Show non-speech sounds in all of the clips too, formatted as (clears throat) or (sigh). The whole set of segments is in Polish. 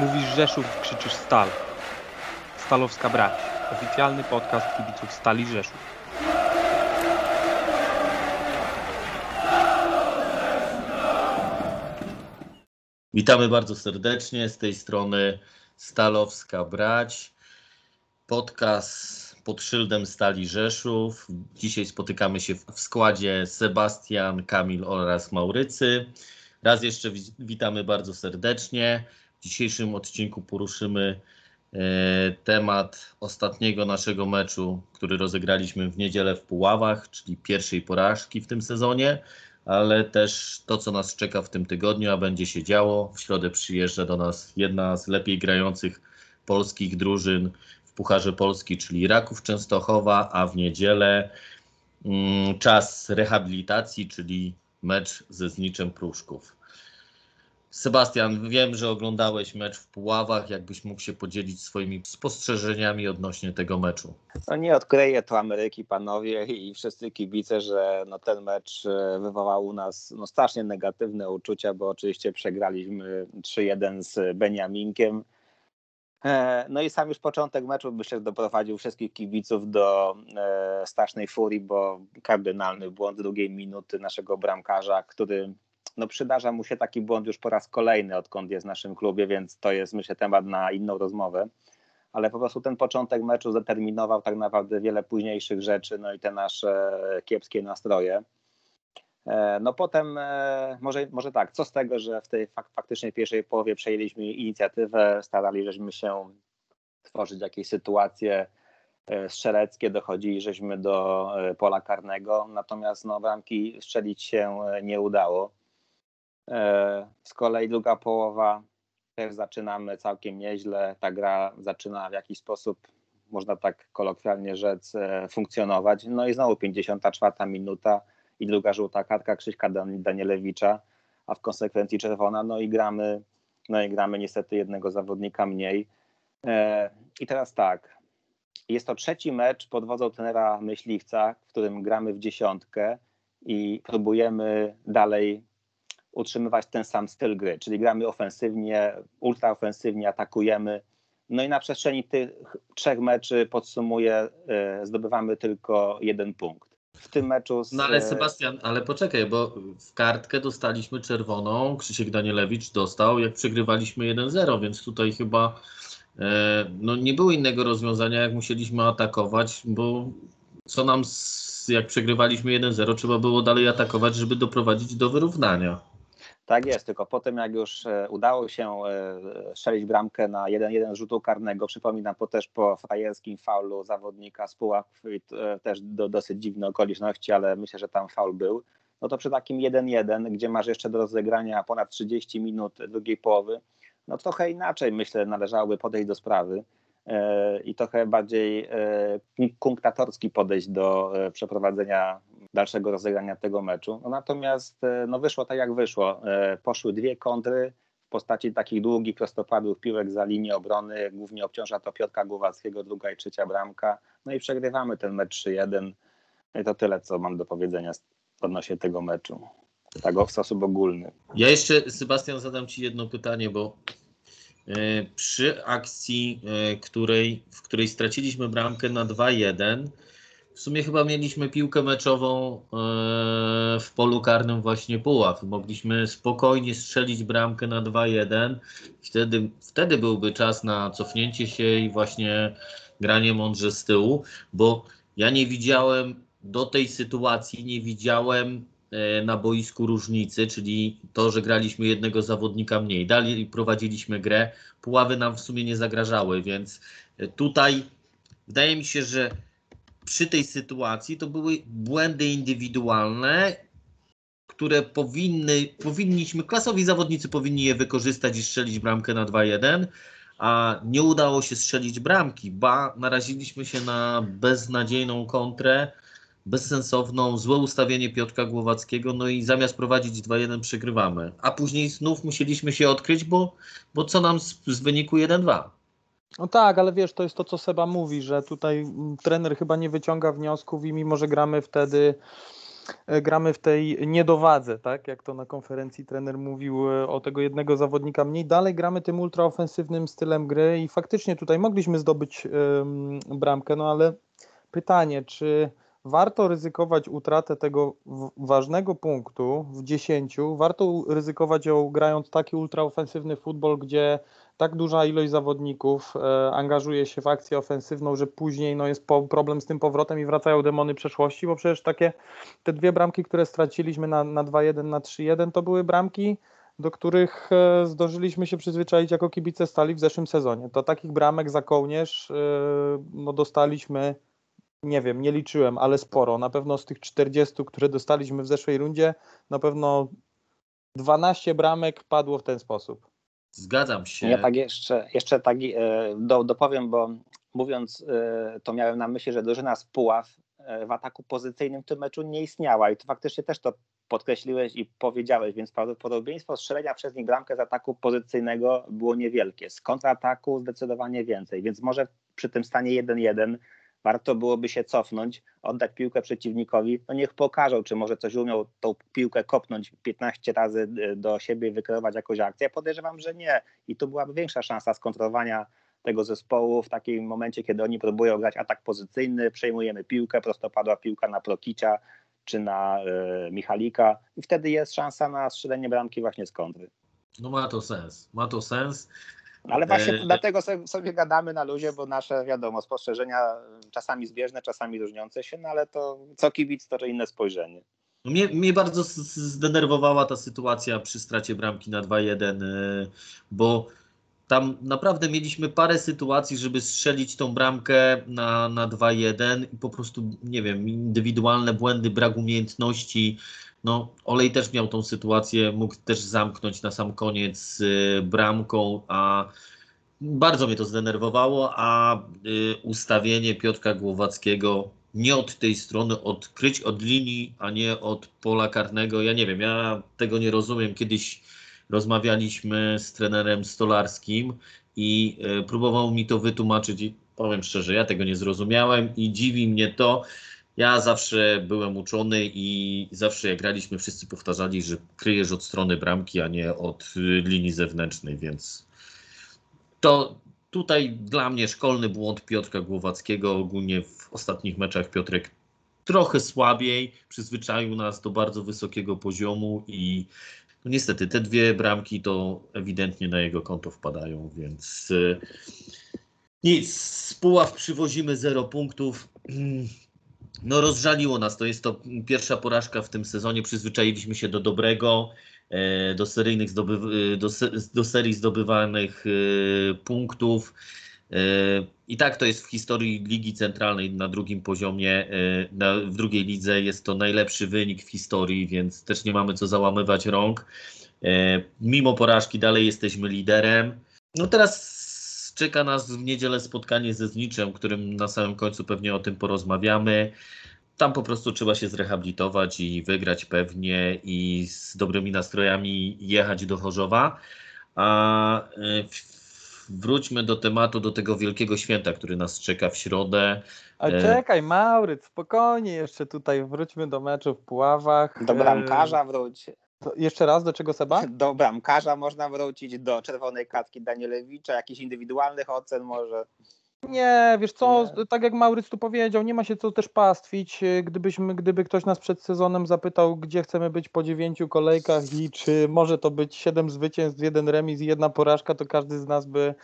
Mówisz Rzeszów, krzyczysz Stal. Stalowska Brać. Oficjalny podcast kibiców Stali Rzeszów. Witamy bardzo serdecznie z tej strony Stalowska Brać. Podcast pod szyldem Stali Rzeszów. Dzisiaj spotykamy się w składzie Sebastian, Kamil oraz Maurycy. Raz jeszcze witamy bardzo serdecznie. W dzisiejszym odcinku poruszymy e, temat ostatniego naszego meczu, który rozegraliśmy w niedzielę w Puławach, czyli pierwszej porażki w tym sezonie, ale też to, co nas czeka w tym tygodniu, a będzie się działo. W środę przyjeżdża do nas jedna z lepiej grających polskich drużyn w Pucharze Polski, czyli Raków Częstochowa, a w niedzielę mm, czas rehabilitacji, czyli mecz ze Zniczem Pruszków. Sebastian, wiem, że oglądałeś mecz w Puławach. Jakbyś mógł się podzielić swoimi spostrzeżeniami odnośnie tego meczu? No nie odkryję to Ameryki, panowie i wszyscy kibice, że no ten mecz e, wywołał u nas no strasznie negatywne uczucia, bo oczywiście przegraliśmy 3-1 z Beniaminkiem. E, no i sam już początek meczu myślę, doprowadził wszystkich kibiców do e, strasznej furii, bo kardynalny błąd drugiej minuty naszego bramkarza, który no przydarza mu się taki błąd już po raz kolejny, odkąd jest w naszym klubie, więc to jest myślę temat na inną rozmowę. Ale po prostu ten początek meczu zdeterminował tak naprawdę wiele późniejszych rzeczy, no i te nasze kiepskie nastroje. E, no potem, e, może, może tak, co z tego, że w tej fak faktycznie pierwszej połowie przejęliśmy inicjatywę, starali żeśmy się tworzyć jakieś sytuacje e, strzeleckie, dochodzili żeśmy do pola karnego, natomiast no, bramki strzelić się nie udało. E, z kolei druga połowa też zaczynamy całkiem nieźle. Ta gra zaczyna w jakiś sposób, można tak kolokwialnie rzec, e, funkcjonować. No i znowu 54 minuta i druga żółta kartka Krzyśka Danielewicza, a w konsekwencji czerwona. No i gramy, no i gramy niestety jednego zawodnika mniej. E, I teraz tak. Jest to trzeci mecz pod wodzą tenera Myśliwca, w którym gramy w dziesiątkę i próbujemy dalej utrzymywać ten sam styl gry, czyli gramy ofensywnie, ultraofensywnie, atakujemy. No i na przestrzeni tych trzech meczy podsumuję, e, zdobywamy tylko jeden punkt. W tym meczu. Z... No ale Sebastian, ale poczekaj, bo w kartkę dostaliśmy czerwoną, Krzysiek Danielewicz dostał, jak przegrywaliśmy 1-0, więc tutaj chyba e, no nie było innego rozwiązania, jak musieliśmy atakować, bo co nam, jak przegrywaliśmy 1-0, trzeba było dalej atakować, żeby doprowadzić do wyrównania. Tak jest, tylko potem jak już e, udało się e, strzelić bramkę na 1-1 rzutu karnego, przypominam po też po frajerskim faulu zawodnika z Puław, e, też do dosyć dziwne okoliczności, ale myślę, że tam faul był, no to przy takim 1-1, gdzie masz jeszcze do rozegrania ponad 30 minut drugiej połowy, no trochę inaczej myślę należałoby podejść do sprawy i trochę bardziej kunktatorski podejść do przeprowadzenia dalszego rozegrania tego meczu. No natomiast e, no wyszło tak jak wyszło. E, poszły dwie kontry w postaci takich długich, prostopadłych piłek za linię obrony. Głównie obciąża to Piotra Głowackiego, druga i trzecia bramka. No i przegrywamy ten mecz 3-1. No i to tyle, co mam do powiedzenia odnośnie tego meczu. Tak w sposób ogólny. Ja jeszcze, Sebastian, zadam Ci jedno pytanie, bo e, przy akcji, której, w której straciliśmy bramkę na 2-1, w sumie chyba mieliśmy piłkę meczową e, w polu karnym właśnie Puław. Mogliśmy spokojnie strzelić bramkę na 2-1. Wtedy, wtedy byłby czas na cofnięcie się i właśnie granie mądrze z tyłu, bo ja nie widziałem do tej sytuacji, nie widziałem e, na boisku różnicy, czyli to, że graliśmy jednego zawodnika mniej. Dalej prowadziliśmy grę, puławy nam w sumie nie zagrażały, więc tutaj wydaje mi się, że przy tej sytuacji to były błędy indywidualne, które powinny, powinniśmy, klasowi zawodnicy powinni je wykorzystać i strzelić bramkę na 2-1, a nie udało się strzelić bramki, ba naraziliśmy się na beznadziejną kontrę, bezsensowną, złe ustawienie Piotrka Głowackiego, no i zamiast prowadzić 2-1 przegrywamy. A później znów musieliśmy się odkryć, bo, bo co nam z, z wyniku 1-2? No tak, ale wiesz, to jest to, co Seba mówi, że tutaj trener chyba nie wyciąga wniosków i mimo, że gramy wtedy e, gramy w tej niedowadze, tak? Jak to na konferencji trener mówił e, o tego jednego zawodnika mniej. Dalej gramy tym ultraofensywnym stylem gry i faktycznie tutaj mogliśmy zdobyć bramkę, no ale pytanie, czy warto ryzykować utratę tego ważnego punktu w 10, warto ryzykować ją grając taki ultraofensywny futbol, gdzie tak duża ilość zawodników e, angażuje się w akcję ofensywną, że później no, jest po, problem z tym powrotem i wracają demony przeszłości, bo przecież takie te dwie bramki, które straciliśmy na, na 2-1, na 3-1, to były bramki, do których e, zdążyliśmy się przyzwyczaić jako kibice stali w zeszłym sezonie. To takich bramek za kołnierz e, no, dostaliśmy nie wiem, nie liczyłem, ale sporo. Na pewno z tych 40, które dostaliśmy w zeszłej rundzie, na pewno 12 bramek padło w ten sposób. Zgadzam się. Ja tak jeszcze, jeszcze tak e, do, dopowiem, bo mówiąc e, to miałem na myśli, że drużyna z Puław e, w ataku pozycyjnym w tym meczu nie istniała i to faktycznie też to podkreśliłeś i powiedziałeś, więc prawdopodobieństwo strzelenia przez nich bramkę z ataku pozycyjnego było niewielkie. Z kontrataku zdecydowanie więcej, więc może przy tym stanie 1-1 warto byłoby się cofnąć, oddać piłkę przeciwnikowi, no niech pokażą, czy może coś umiał tą piłkę kopnąć 15 razy y, do siebie i wykreować jakąś akcję. Ja podejrzewam, że nie. I tu byłaby większa szansa skontrolowania tego zespołu w takim momencie, kiedy oni próbują grać atak pozycyjny, przejmujemy piłkę, prostopadła piłka na Prokicia czy na y, Michalika i wtedy jest szansa na strzelenie bramki właśnie z kontry. No ma to sens, ma to sens. Ale właśnie e... dlatego sobie, sobie, gadamy na luzie, bo nasze, wiadomo, spostrzeżenia czasami zbieżne, czasami różniące się, no ale to co kibic, to inne spojrzenie. No mnie, mnie bardzo zdenerwowała ta sytuacja przy stracie bramki na 2-1, e, bo tam naprawdę mieliśmy parę sytuacji, żeby strzelić tą bramkę na, na 2-1 i po prostu, nie wiem, indywidualne błędy, brak umiejętności, no, Olej też miał tą sytuację, mógł też zamknąć na sam koniec y, bramką, a bardzo mnie to zdenerwowało, a y, ustawienie Piotra Głowackiego nie od tej strony, odkryć od linii, a nie od pola karnego. Ja nie wiem, ja tego nie rozumiem. Kiedyś rozmawialiśmy z trenerem Stolarskim i y, próbował mi to wytłumaczyć powiem szczerze, ja tego nie zrozumiałem i dziwi mnie to, ja zawsze byłem uczony i zawsze jak graliśmy, wszyscy powtarzali, że kryjesz od strony bramki, a nie od linii zewnętrznej, więc to tutaj dla mnie szkolny błąd Piotrka Głowackiego. Ogólnie w ostatnich meczach Piotrek trochę słabiej, przyzwyczaił nas do bardzo wysokiego poziomu i no niestety te dwie bramki to ewidentnie na jego konto wpadają, więc y, nic, z Puław przywozimy 0 punktów. (clears throat) No rozżaliło nas, to jest to pierwsza porażka w tym sezonie, przyzwyczailiśmy się do dobrego, e, do seryjnych e, do, do serii zdobywanych e, punktów. I tak to jest w historii Ligi Centralnej na drugim poziomie, na, w drugiej lidze jest to najlepszy wynik w historii, więc też nie mamy co załamywać rąk. Mimo porażki dalej jesteśmy liderem. No teraz Czeka nas w niedzielę spotkanie ze Zniczem, którym na samym końcu pewnie o tym porozmawiamy. Tam po prostu trzeba się zrehabilitować i wygrać pewnie i z dobrymi nastrojami jechać do Chorzowa. A e, wróćmy do tematu, do tego wielkiego święta, który nas czeka w środę. A e, czekaj, Mauryc, spokojnie jeszcze tutaj wróćmy do meczu w Puławach. Do bramkarza wróć. To jeszcze raz, do czego Seba? (laughs) Do bramkarza można wrócić, do czerwonej kartki Danielewicza, jakichś indywidualnych ocen może. Nie, wiesz co, nie. tak jak Mauryc tu powiedział, nie ma się co też pastwić. Gdybyśmy, gdyby ktoś nas przed sezonem zapytał, gdzie chcemy być po dziewięciu kolejkach i czy może to być siedem zwycięstw, jeden remis i jedna porażka, to każdy z nas by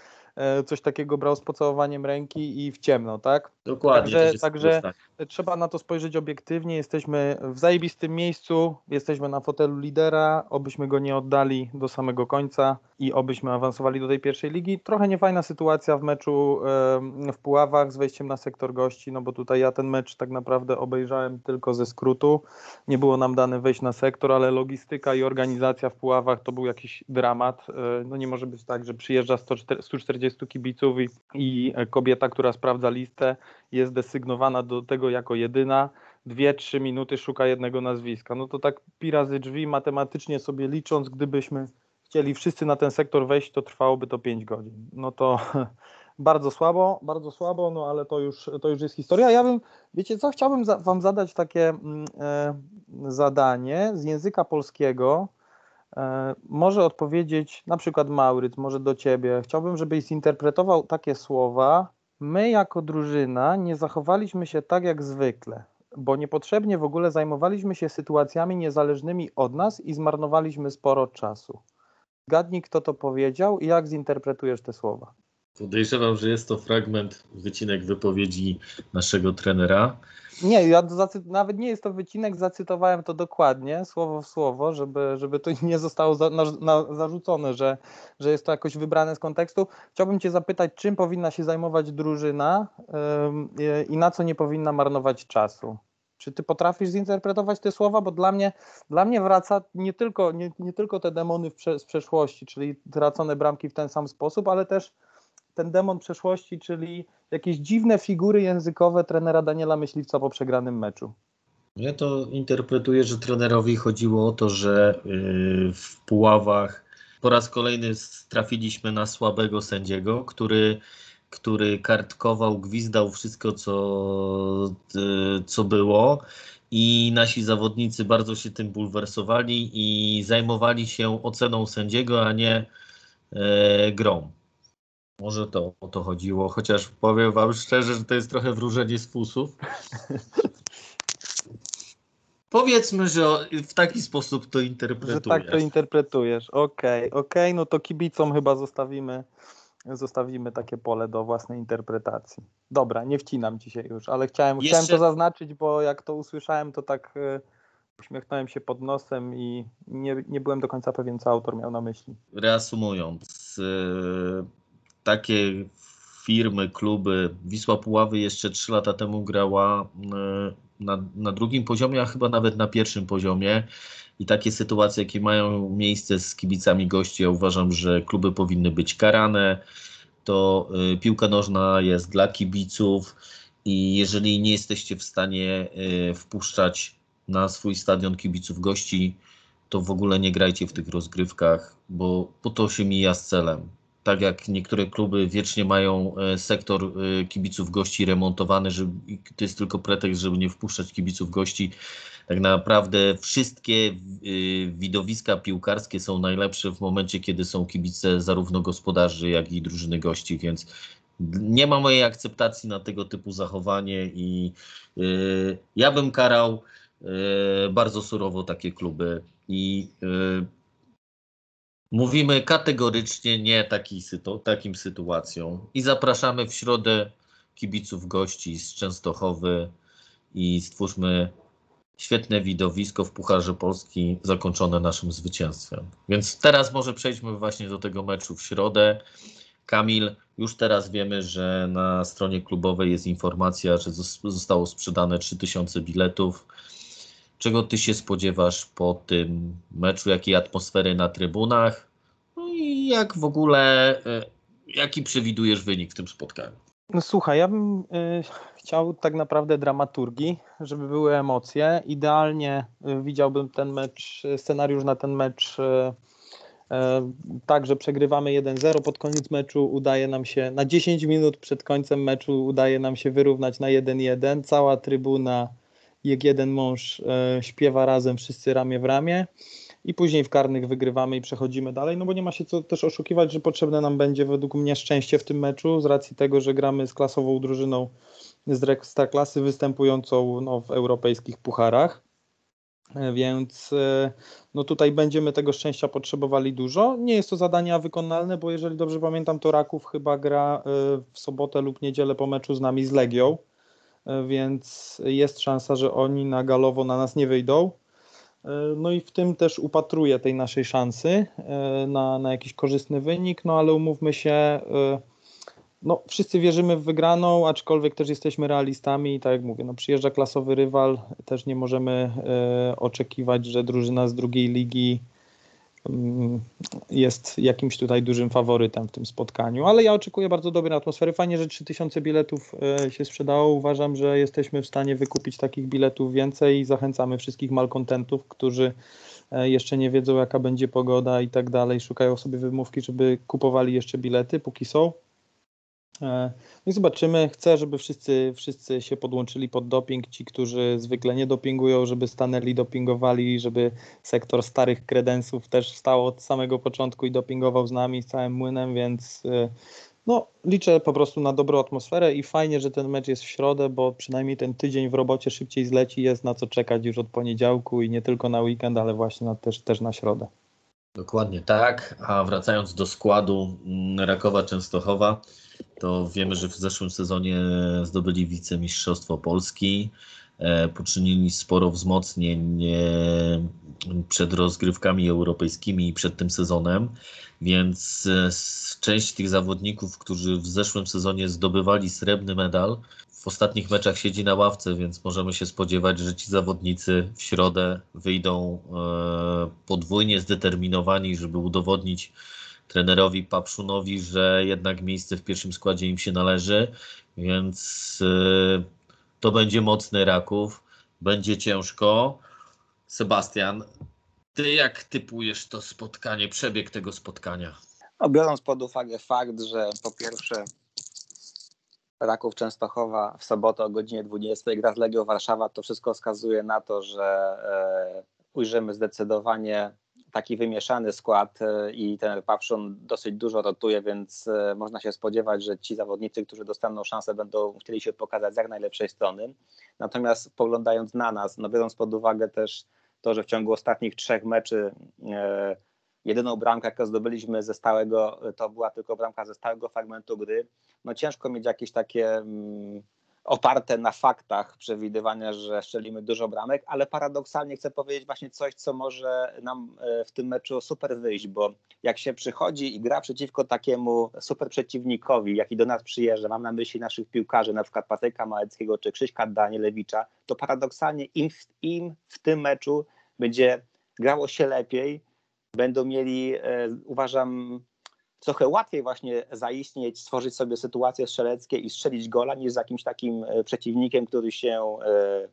coś takiego brał z pocałowaniem ręki i w ciemno, tak? Dokładnie. Także, także trzeba na to spojrzeć obiektywnie. Jesteśmy w zajebistym miejscu, jesteśmy na fotelu lidera, obyśmy go nie oddali do samego końca i obyśmy awansowali do tej pierwszej ligi. Trochę niefajna sytuacja w meczu w Puławach z wejściem na sektor gości, no bo tutaj ja ten mecz tak naprawdę obejrzałem tylko ze skrótu. Nie było nam dane wejść na sektor, ale logistyka i organizacja w Puławach to był jakiś dramat. E, no nie może być tak, że przyjeżdża 140 kibiców i, i kobieta, która sprawdza listę jest desygnowana do tego jako jedyna. Dwie, trzy minuty szuka jednego nazwiska. No to tak pi razy drzwi matematycznie sobie licząc, gdybyśmy chcieli wszyscy na ten sektor wejść, to trwałoby to 5 godzin. No to (laughs) bardzo słabo, bardzo słabo, no ale to już, to już jest historia. Ja bym, wiecie co, chciałbym za, Wam zadać takie mm, e, zadanie z języka polskiego. E, może odpowiedzieć na przykład Mauryc, może do Ciebie. Chciałbym, żebyś zinterpretował takie słowa. My jako drużyna nie zachowaliśmy się tak jak zwykle, bo niepotrzebnie w ogóle zajmowaliśmy się sytuacjami niezależnymi od nas i zmarnowaliśmy sporo czasu. Gadnij, kto to powiedział i jak zinterpretujesz te słowa. Podejrzewam, że jest to fragment, wycinek wypowiedzi naszego trenera. Nie, ja nawet nie jest to wycinek, zacytowałem to dokładnie, słowo w słowo, żeby, żeby to nie zostało za, na, na, zarzucone, że, że jest to jakoś wybrane z kontekstu. Chciałbym Cię zapytać, czym powinna się zajmować drużyna yy, i na co nie powinna marnować czasu? Czy ty potrafisz zinterpretować te słowa? Bo dla mnie, dla mnie wraca nie tylko, nie, nie tylko te demony z przeszłości, czyli tracone bramki w ten sam sposób, ale też ten demon przeszłości, czyli jakieś dziwne figury językowe trenera Daniela Myśliwca po przegranym meczu. Ja to interpretuję, że trenerowi chodziło o to, że yy, w Puławach po raz kolejny trafiliśmy na słabego sędziego, który który kartkował, gwizdał wszystko, co, y, co było. I nasi zawodnicy bardzo się tym bulwersowali i zajmowali się oceną sędziego, a nie e, grą. Może to o to chodziło, chociaż powiem Wam szczerze, że to jest trochę wróżenie z fusów. (laughs) Powiedzmy, że w taki sposób to interpretujesz. Że tak to interpretujesz. Okej, okay, okej, okay, no to kibicom chyba zostawimy zostawimy takie pole do własnej interpretacji. Dobra, nie wcinam dzisiaj już, ale chciałem, Jeszcze... chciałem to zaznaczyć, bo jak to usłyszałem, to tak y, uśmiechnąłem się pod nosem i nie, nie byłem do końca pewien, co autor miał na myśli. Reasumując, y, takie firmy, kluby, Wisła Puławy jeszcze trzy lata temu grała y, na, na drugim poziomie, a chyba nawet na pierwszym poziomie. I takie sytuacje, jakie mają miejsce z kibicami gości, ja uważam, że kluby powinny być karane. To y, piłka nożna jest dla kibiców i jeżeli nie jesteście w stanie y, wpuszczać na swój stadion kibiców gości, to w ogóle nie grajcie w tych rozgrywkach, bo po to się mija z celem tak jak niektóre kluby wiecznie mają e, sektor e, kibiców gości remontowany, że to jest tylko pretekst, żeby nie wpuszczać kibiców gości. Tak naprawdę wszystkie e, widowiska piłkarskie są najlepsze w momencie, kiedy są kibice zarówno gospodarzy, jak i drużyny gości, więc nie ma mojej akceptacji na tego typu zachowanie i ja bym karał bardzo surowo takie kluby i Mówimy kategorycznie nie taki sytu, takim sytuacjom i zapraszamy w środę kibiców gości z Częstochowy i stwórzmy świetne widowisko w Pucharze Polski zakończone naszym zwycięstwem. Więc teraz może przejdźmy właśnie do tego meczu w środę. Kamil, już teraz wiemy, że na stronie klubowej jest informacja, że zostało sprzedane 3000 biletów. Czego ty się spodziewasz po tym meczu? Jakiej atmosfery na trybunach? No i jak w ogóle, e, jaki przewidujesz wynik w tym spotkaniu? No słuchaj, ja bym y, chciał tak naprawdę dramaturgii, żeby były emocje. Idealnie y, widziałbym ten mecz, scenariusz na ten mecz y, tak, że przegrywamy 1-0 pod koniec meczu, udaje nam się na 10 minut przed końcem meczu udaje nam się wyrównać na 1-1. Cała trybuna jak jeden mąż e, śpiewa razem, wszyscy ramię w ramię i później w karnych wygrywamy i przechodzimy dalej, no bo nie ma się co też oszukiwać, że potrzebne nam będzie według mnie szczęście w tym meczu z racji tego, że gramy z klasową drużyną z klasy występującą no, w europejskich pucharach. E, więc e, no tutaj będziemy tego szczęścia potrzebowali dużo. Nie jest to zadanie wykonalne, bo jeżeli dobrze pamiętam, to Raków chyba gra w sobotę lub niedzielę po meczu z nami z Legią więc jest szansa, że oni na galowo na nas nie wyjdą. No i w tym też upatruję tej naszej szansy e, na, na jakiś korzystny wynik, no ale umówmy się, e, no wszyscy wierzymy w wygraną, aczkolwiek też jesteśmy realistami. I tak jak mówię, no przyjeżdża klasowy rywal, też nie możemy e, oczekiwać, że drużyna z drugiej ligi jest jakimś tutaj dużym faworytem w tym spotkaniu, ale ja oczekuję bardzo dobrej atmosfery. Fajnie, że 3000 biletów e, się sprzedało. Uważam, że jesteśmy w stanie wykupić takich biletów więcej i zachęcamy wszystkich malkontentów, którzy e, jeszcze nie wiedzą jaka będzie pogoda i tak dalej, szukają sobie wymówki, żeby kupowali jeszcze bilety, póki są. E, no i zobaczymy. Chcę, żeby wszyscy, wszyscy się podłączyli pod doping. Ci, którzy zwykle nie dopingują, żeby stanęli, dopingowali, żeby sektor starych kredensów też wstał od samego początku i dopingował z nami, z całym młynem, więc e, no, liczę po prostu na dobrą atmosferę i fajnie, że ten mecz jest w środę, bo przynajmniej ten tydzień w robocie szybciej zleci, jest na co czekać już od poniedziałku i nie tylko na weekend, ale właśnie na, też, też na środę. Dokładnie tak. A wracając do składu mm, Rakowa Częstochowa, to wiemy, że w zeszłym sezonie zdobyli wicemistrzostwo Polski. E, poczynili sporo wzmocnień e, przed rozgrywkami europejskimi i przed tym sezonem, więc e, część tych zawodników, którzy w zeszłym sezonie zdobywali srebrny medal, w ostatnich meczach siedzi na ławce, więc możemy się spodziewać, że ci zawodnicy w środę wyjdą podwójnie zdeterminowani, żeby udowodnić trenerowi Papszunowi, że jednak miejsce w pierwszym składzie im się należy, więc to będzie mocny Raków, będzie ciężko. Sebastian, ty jak typujesz to spotkanie, przebieg tego spotkania? No, biorąc pod uwagę fakt, że po pierwsze Raków Częstochowa w sobotę o godzinie 20 gra z Legią Warszawa, to wszystko wskazuje na to, że e, ujrzymy zdecydowanie taki wymieszany skład e, i ten Pawszon dosyć dużo rotuje, więc e, można się spodziewać, że ci zawodnicy, którzy dostaną szansę, będą chcieli się pokazać z jak najlepszej strony. Natomiast poglądając na nas, no biorąc pod uwagę też to, że w ciągu ostatnich trzech meczy jedyną bramkę, jaką zdobyliśmy ze stałego, to była tylko bramka ze stałego fragmentu gry, no ciężko mieć jakieś takie mm, oparte na faktach przewidywania, że strzelimy dużo bramek, ale paradoksalnie chcę powiedzieć właśnie coś, co może nam e, w tym meczu super wyjść, bo jak się przychodzi i gra przeciwko takiemu super przeciwnikowi, jaki do nas przyjeżdża, mam na myśli naszych piłkarzy, na przykład Patryka Małeckiego czy Krzyśka Danielewicza, to paradoksalnie im, im w tym meczu będzie grało się lepiej, będą mieli, e, uważam, trochę łatwiej właśnie zaistnieć, stworzyć sobie sytuacje strzeleckie i strzelić gola niż z jakimś takim e, przeciwnikiem, który się e,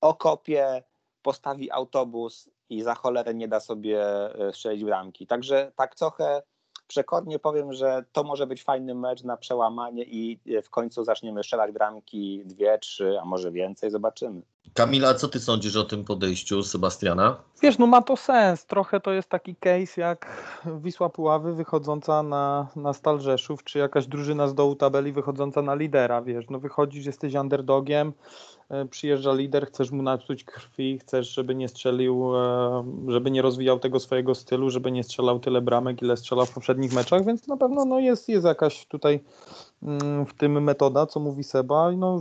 okopie, postawi autobus i za cholerę nie da sobie strzelić bramki. Także tak trochę przekornie powiem, że to może być fajny mecz na przełamanie i w końcu zaczniemy strzelać bramki dwie, trzy, a może więcej, zobaczymy. Kamila, co ty sądzisz o tym podejściu Sebastiana? Wiesz, no ma to sens. Trochę to jest taki case jak Wisła Puławy wychodząca na, na Stal Rzeszów, czy jakaś drużyna z dołu tabeli wychodząca na lidera, wiesz. No wychodzisz, jesteś underdogiem, e, przyjeżdża lider, chcesz mu napsuć krwi, chcesz, żeby nie strzelił, e, żeby nie rozwijał tego swojego stylu, żeby nie strzelał tyle bramek, ile strzelał w poprzednich meczach, więc na pewno no jest, jest jakaś tutaj Mm, w tym metoda, co mówi Seba. No,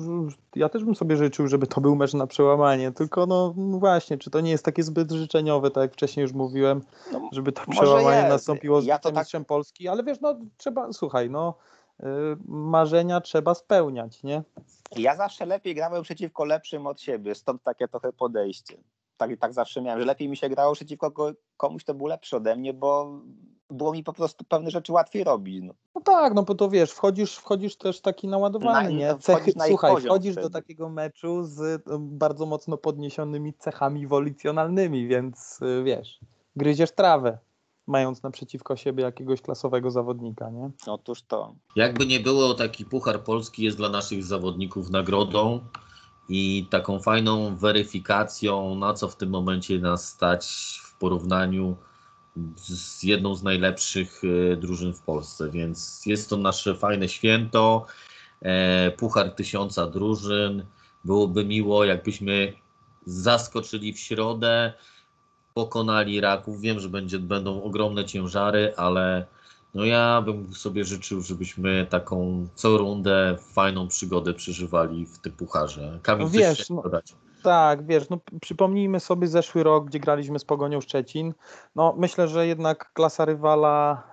ja też bym sobie życzył, żeby to był mecz na przełamanie, tylko no, no właśnie, czy to nie jest takie zbyt życzeniowe, tak jak wcześniej już mówiłem, no, żeby to przełamanie nastąpiło z ja tak... mistrzem Polski, ale wiesz, no trzeba, słuchaj, no marzenia trzeba spełniać, nie? Ja zawsze lepiej grałem przeciwko lepszym od siebie, stąd takie trochę podejście. Tak, tak zawsze miałem, że lepiej mi się grało przeciwko komuś, kto był lepszy ode mnie, bo było mi po prostu pewne rzeczy łatwiej robić. No, no tak, no bo to wiesz, wchodzisz, wchodzisz też taki naładowany, na, nie? Cechy, słuchaj, wchodzisz do takiego meczu z y, bardzo mocno podniesionymi cechami wolicjonalnymi, więc y, wiesz, gryziesz trawę mając naprzeciwko siebie jakiegoś klasowego zawodnika, nie? Otóż to. Jakby nie było, taki Puchar Polski jest dla naszych zawodników nagrodą i taką fajną weryfikacją, na co w tym momencie nas stać w porównaniu z jedną z najlepszych e, drużyn w Polsce, więc jest to nasze fajne święto, e, puchar tysiąca drużyn. Byłoby miło, jakbyśmy zaskoczyli w środę, pokonali Raków. Wiem, że będzie, będą ogromne ciężary, ale no ja bym sobie życzył, żebyśmy taką co rundę fajną przygodę przeżywali w tym pucharze. Kamil, no wiesz, no, tak, wiesz, no przypomnijmy sobie zeszły rok, gdzie graliśmy z Pogonią Szczecin. No myślę, że jednak klasa rywala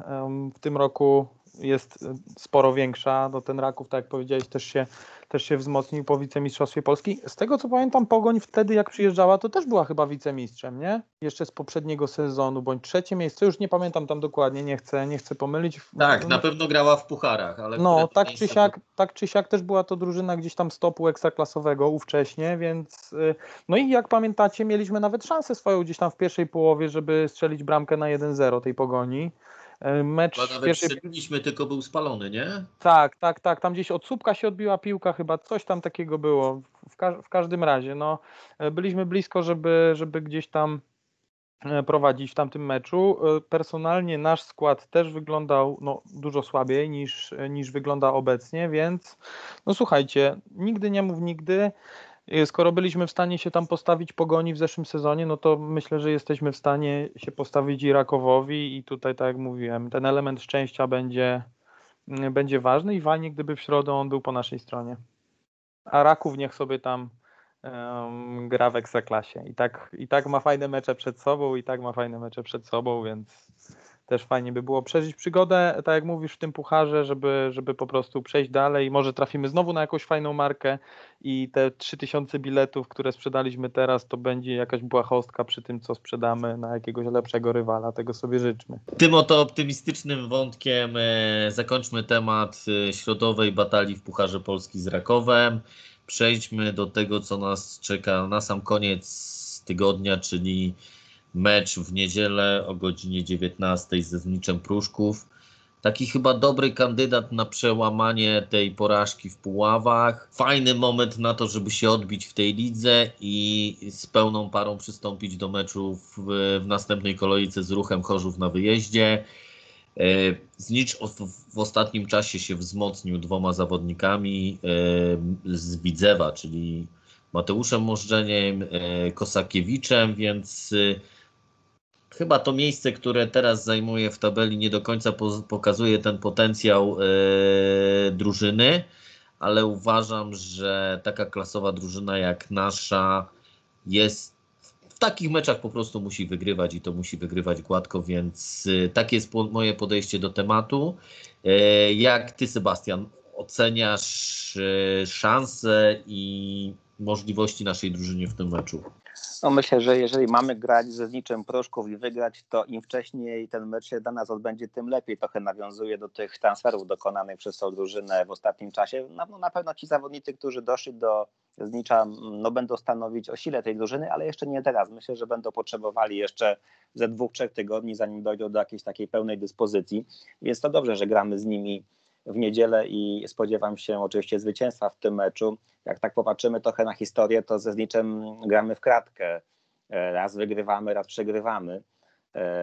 w tym roku jest sporo większa. No ten Raków, tak jak powiedziałeś, też się też się wzmocnił po wicemistrzostwie Polski. Z tego co pamiętam, Pogoń wtedy jak przyjeżdżała, to też była chyba wicemistrzem, nie? Jeszcze z poprzedniego sezonu, bądź trzecie miejsce, już nie pamiętam tam dokładnie, nie chcę, nie chcę pomylić. Tak, na pewno grała w pucharach, ale... No, tak czy, siak, tak czy siak też była to drużyna gdzieś tam stopu ekstraklasowego ówcześnie, więc y, no i jak pamiętacie, mieliśmy nawet szansę swoją gdzieś tam w pierwszej połowie, żeby strzelić bramkę na 1-0 tej Pogoni. E, Mecz Chyba nawet pierwszej... strzeliliśmy, tylko był spalony, nie? Tak, tak, tak. Tam gdzieś od słupka się odbiła piłka, chyba coś tam takiego było. W, ka- w każdym razie, no, e, byliśmy blisko, żeby, żeby gdzieś tam e, prowadzić w tamtym meczu. Personalnie nasz skład też wyglądał no, dużo słabiej niż, niż wygląda obecnie, więc no słuchajcie, nigdy nie mów nigdy. E, Skoro byliśmy w stanie się tam postawić pogoni w zeszłym sezonie, no to myślę, że jesteśmy w stanie się postawić i Rakowowi i tutaj, tak jak mówiłem, ten element szczęścia będzie, mm, będzie ważny i fajnie, gdyby w środę on był po naszej stronie. A Raków niech sobie tam em, gra w Ekstraklasie. I tak, I tak ma fajne mecze przed sobą, i tak ma fajne mecze przed sobą, więc też fajnie by było przeżyć przygodę, tak jak mówisz w tym pucharze, żeby, żeby po prostu przejść dalej. Może trafimy znowu na jakąś fajną markę i te 3000 biletów, które sprzedaliśmy teraz, to będzie jakaś błahostka przy tym, co sprzedamy na jakiegoś lepszego rywala. Tego sobie życzmy. Tym oto optymistycznym wątkiem e, zakończmy temat e, środowej batalii w Pucharze Polski z Rakowem. Przejdźmy do tego, co nas czeka na sam koniec tygodnia, czyli mecz w niedzielę o godzinie 19 ze Zniczem Pruszków. Taki chyba dobry kandydat na przełamanie tej porażki w Puławach. Fajny moment na to, żeby się odbić w tej lidze i z pełną parą przystąpić do meczu w, w następnej kolejce z ruchem Chorzów na wyjeździe. E, Znicz w- ostatnim czasie się wzmocnił dwoma zawodnikami e, z Widzewa, czyli Mateuszem Możdżeniem, e, Kosakiewiczem, więc chyba to miejsce, które teraz zajmuje w tabeli, nie do końca po- pokazuje ten potencjał e, drużyny, ale uważam, że taka klasowa drużyna jak nasza jest w takich meczach po prostu musi wygrywać i to musi wygrywać gładko, więc y, takie jest moje podejście do tematu. E, Jak ty, Sebastian, oceniasz e, szanse i możliwości naszej drużyny w tym meczu? No myślę, że jeżeli mamy grać ze zniczem proszków i wygrać, to im wcześniej ten mecz się dla nas odbędzie, tym lepiej. Trochę nawiązuje do tych transferów dokonanych przez tą drużynę w ostatnim czasie. No, no na pewno ci zawodnicy, którzy doszli do znicza, no będą stanowić o sile tej drużyny, ale jeszcze nie teraz. Myślę, że będą potrzebowali jeszcze ze dwóch, trzech tygodni, zanim dojdą do jakiejś takiej pełnej dyspozycji. Więc to dobrze, że gramy z nimi w niedzielę i spodziewam się oczywiście zwycięstwa w tym meczu. Jak tak popatrzymy trochę na historię, to ze zniczem gramy w kratkę. E, Raz wygrywamy, raz przegrywamy.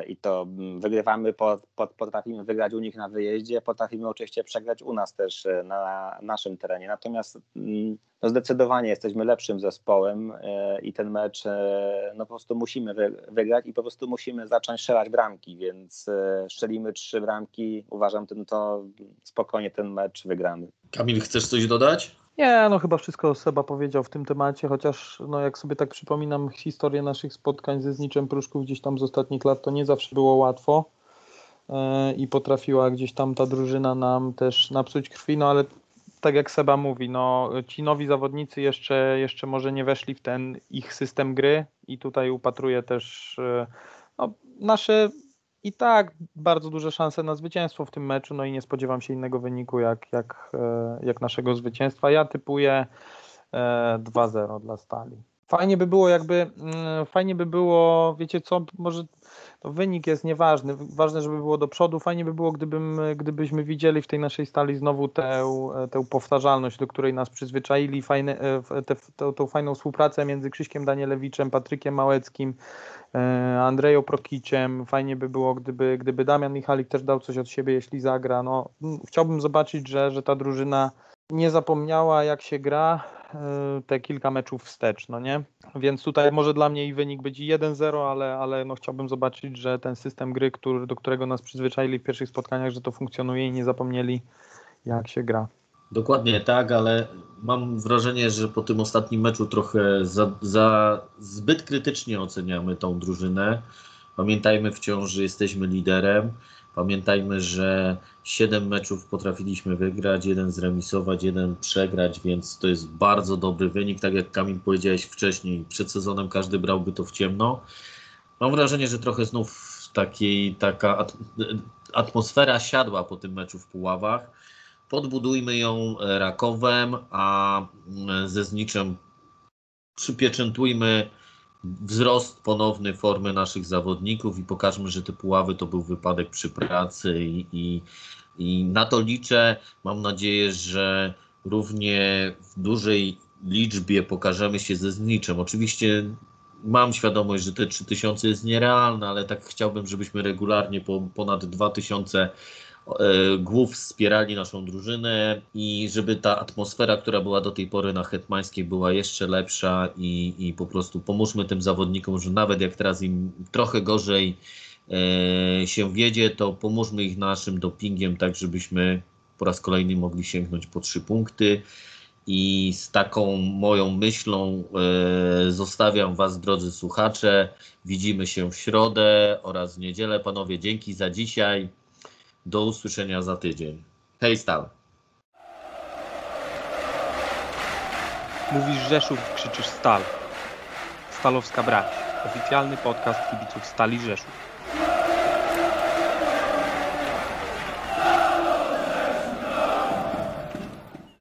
I to mm, wygrywamy, po, po, potrafimy wygrać u nich na wyjeździe, potrafimy oczywiście przegrać u nas też e, na naszym terenie. Natomiast mm, no zdecydowanie jesteśmy lepszym zespołem e, i ten mecz e, no po prostu musimy wy- wygrać i po prostu musimy zacząć strzelać bramki, więc strzelimy trzy bramki. Uważam, ten to spokojnie ten mecz wygramy. Kamil, chcesz coś dodać? Nie, no chyba wszystko Seba powiedział w tym temacie, chociaż no jak sobie tak przypominam historię naszych spotkań ze Zniczem Pruszków gdzieś tam z ostatnich lat, to nie zawsze było łatwo. E, i potrafiła gdzieś tam ta drużyna nam też napsuć krwi, no ale tak jak Seba mówi, no ci nowi zawodnicy jeszcze, jeszcze może nie weszli w ten ich system gry i tutaj upatruję też e, no, nasze i tak bardzo duże szanse na zwycięstwo w tym meczu, no i nie spodziewam się innego wyniku jak, jak, e, jak naszego zwycięstwa. Ja typuję e, 2-0 dla Stali. Fajnie by było jakby, mm, fajnie by było, wiecie co, może to wynik jest nieważny, ważne, żeby było do przodu, fajnie by było, gdybym, gdybyśmy widzieli w tej naszej Stali znowu tę, tę powtarzalność, do której nas przyzwyczaili, fajne, e, tę, tę, tą fajną współpracę między Krzyśkiem Danielewiczem, Patrykiem Małeckim, e, Andreją Prokiciem. Fajnie by było, gdyby, gdyby Damian Michalik też dał coś od siebie, jeśli zagra. No, chciałbym zobaczyć, że, że ta drużyna nie zapomniała, jak się gra e, te kilka meczów wstecz, no nie? Więc tutaj może dla mnie i wynik być i 1-0, ale, ale no chciałbym zobaczyć, że ten system gry, który, do którego nas przyzwyczaili w pierwszych spotkaniach, że to funkcjonuje i nie zapomnieli, jak się gra. Dokładnie tak, ale mam wrażenie, że po tym ostatnim meczu trochę za, za zbyt krytycznie oceniamy tą drużynę. Pamiętajmy wciąż, że jesteśmy liderem. Pamiętajmy, że 7 meczów potrafiliśmy wygrać, jeden zremisować, jeden przegrać, więc to jest bardzo dobry wynik. Tak jak Kamil powiedziałeś wcześniej, przed sezonem każdy brałby to w ciemno. Mam wrażenie, że trochę znów takiej, taka at, atmosfera siadła po tym meczu w Puławach podbudujmy ją e, Rakowem, a mm, ze Zniczem przypieczętujmy wzrost ponowny formy naszych zawodników i pokażmy, że te puławy to był wypadek przy pracy i, i, i na to liczę. Mam nadzieję, że równie w dużej liczbie pokażemy się ze zniczem. Oczywiście mam świadomość, że te 3000 jest nierealne, ale tak chciałbym, żebyśmy regularnie po ponad 2000 e, głów wspierali naszą drużynę i żeby ta atmosfera, która była do tej pory na Hetmańskiej była jeszcze lepsza i, i po prostu pomóżmy tym zawodnikom, że nawet jak teraz im trochę gorzej e, się wiedzie, to pomóżmy ich naszym dopingiem, tak żebyśmy po raz kolejny mogli sięgnąć po trzy punkty. I z taką moją myślą e, zostawiam Was, drodzy słuchacze. Widzimy się w środę oraz w niedzielę. Panowie, dzięki za dzisiaj. Do usłyszenia za tydzień. Hej, Stal. Mówisz Rzeszów, krzyczysz Stal. Stalowska Brać. Oficjalny podcast kibiców Stali Rzeszów.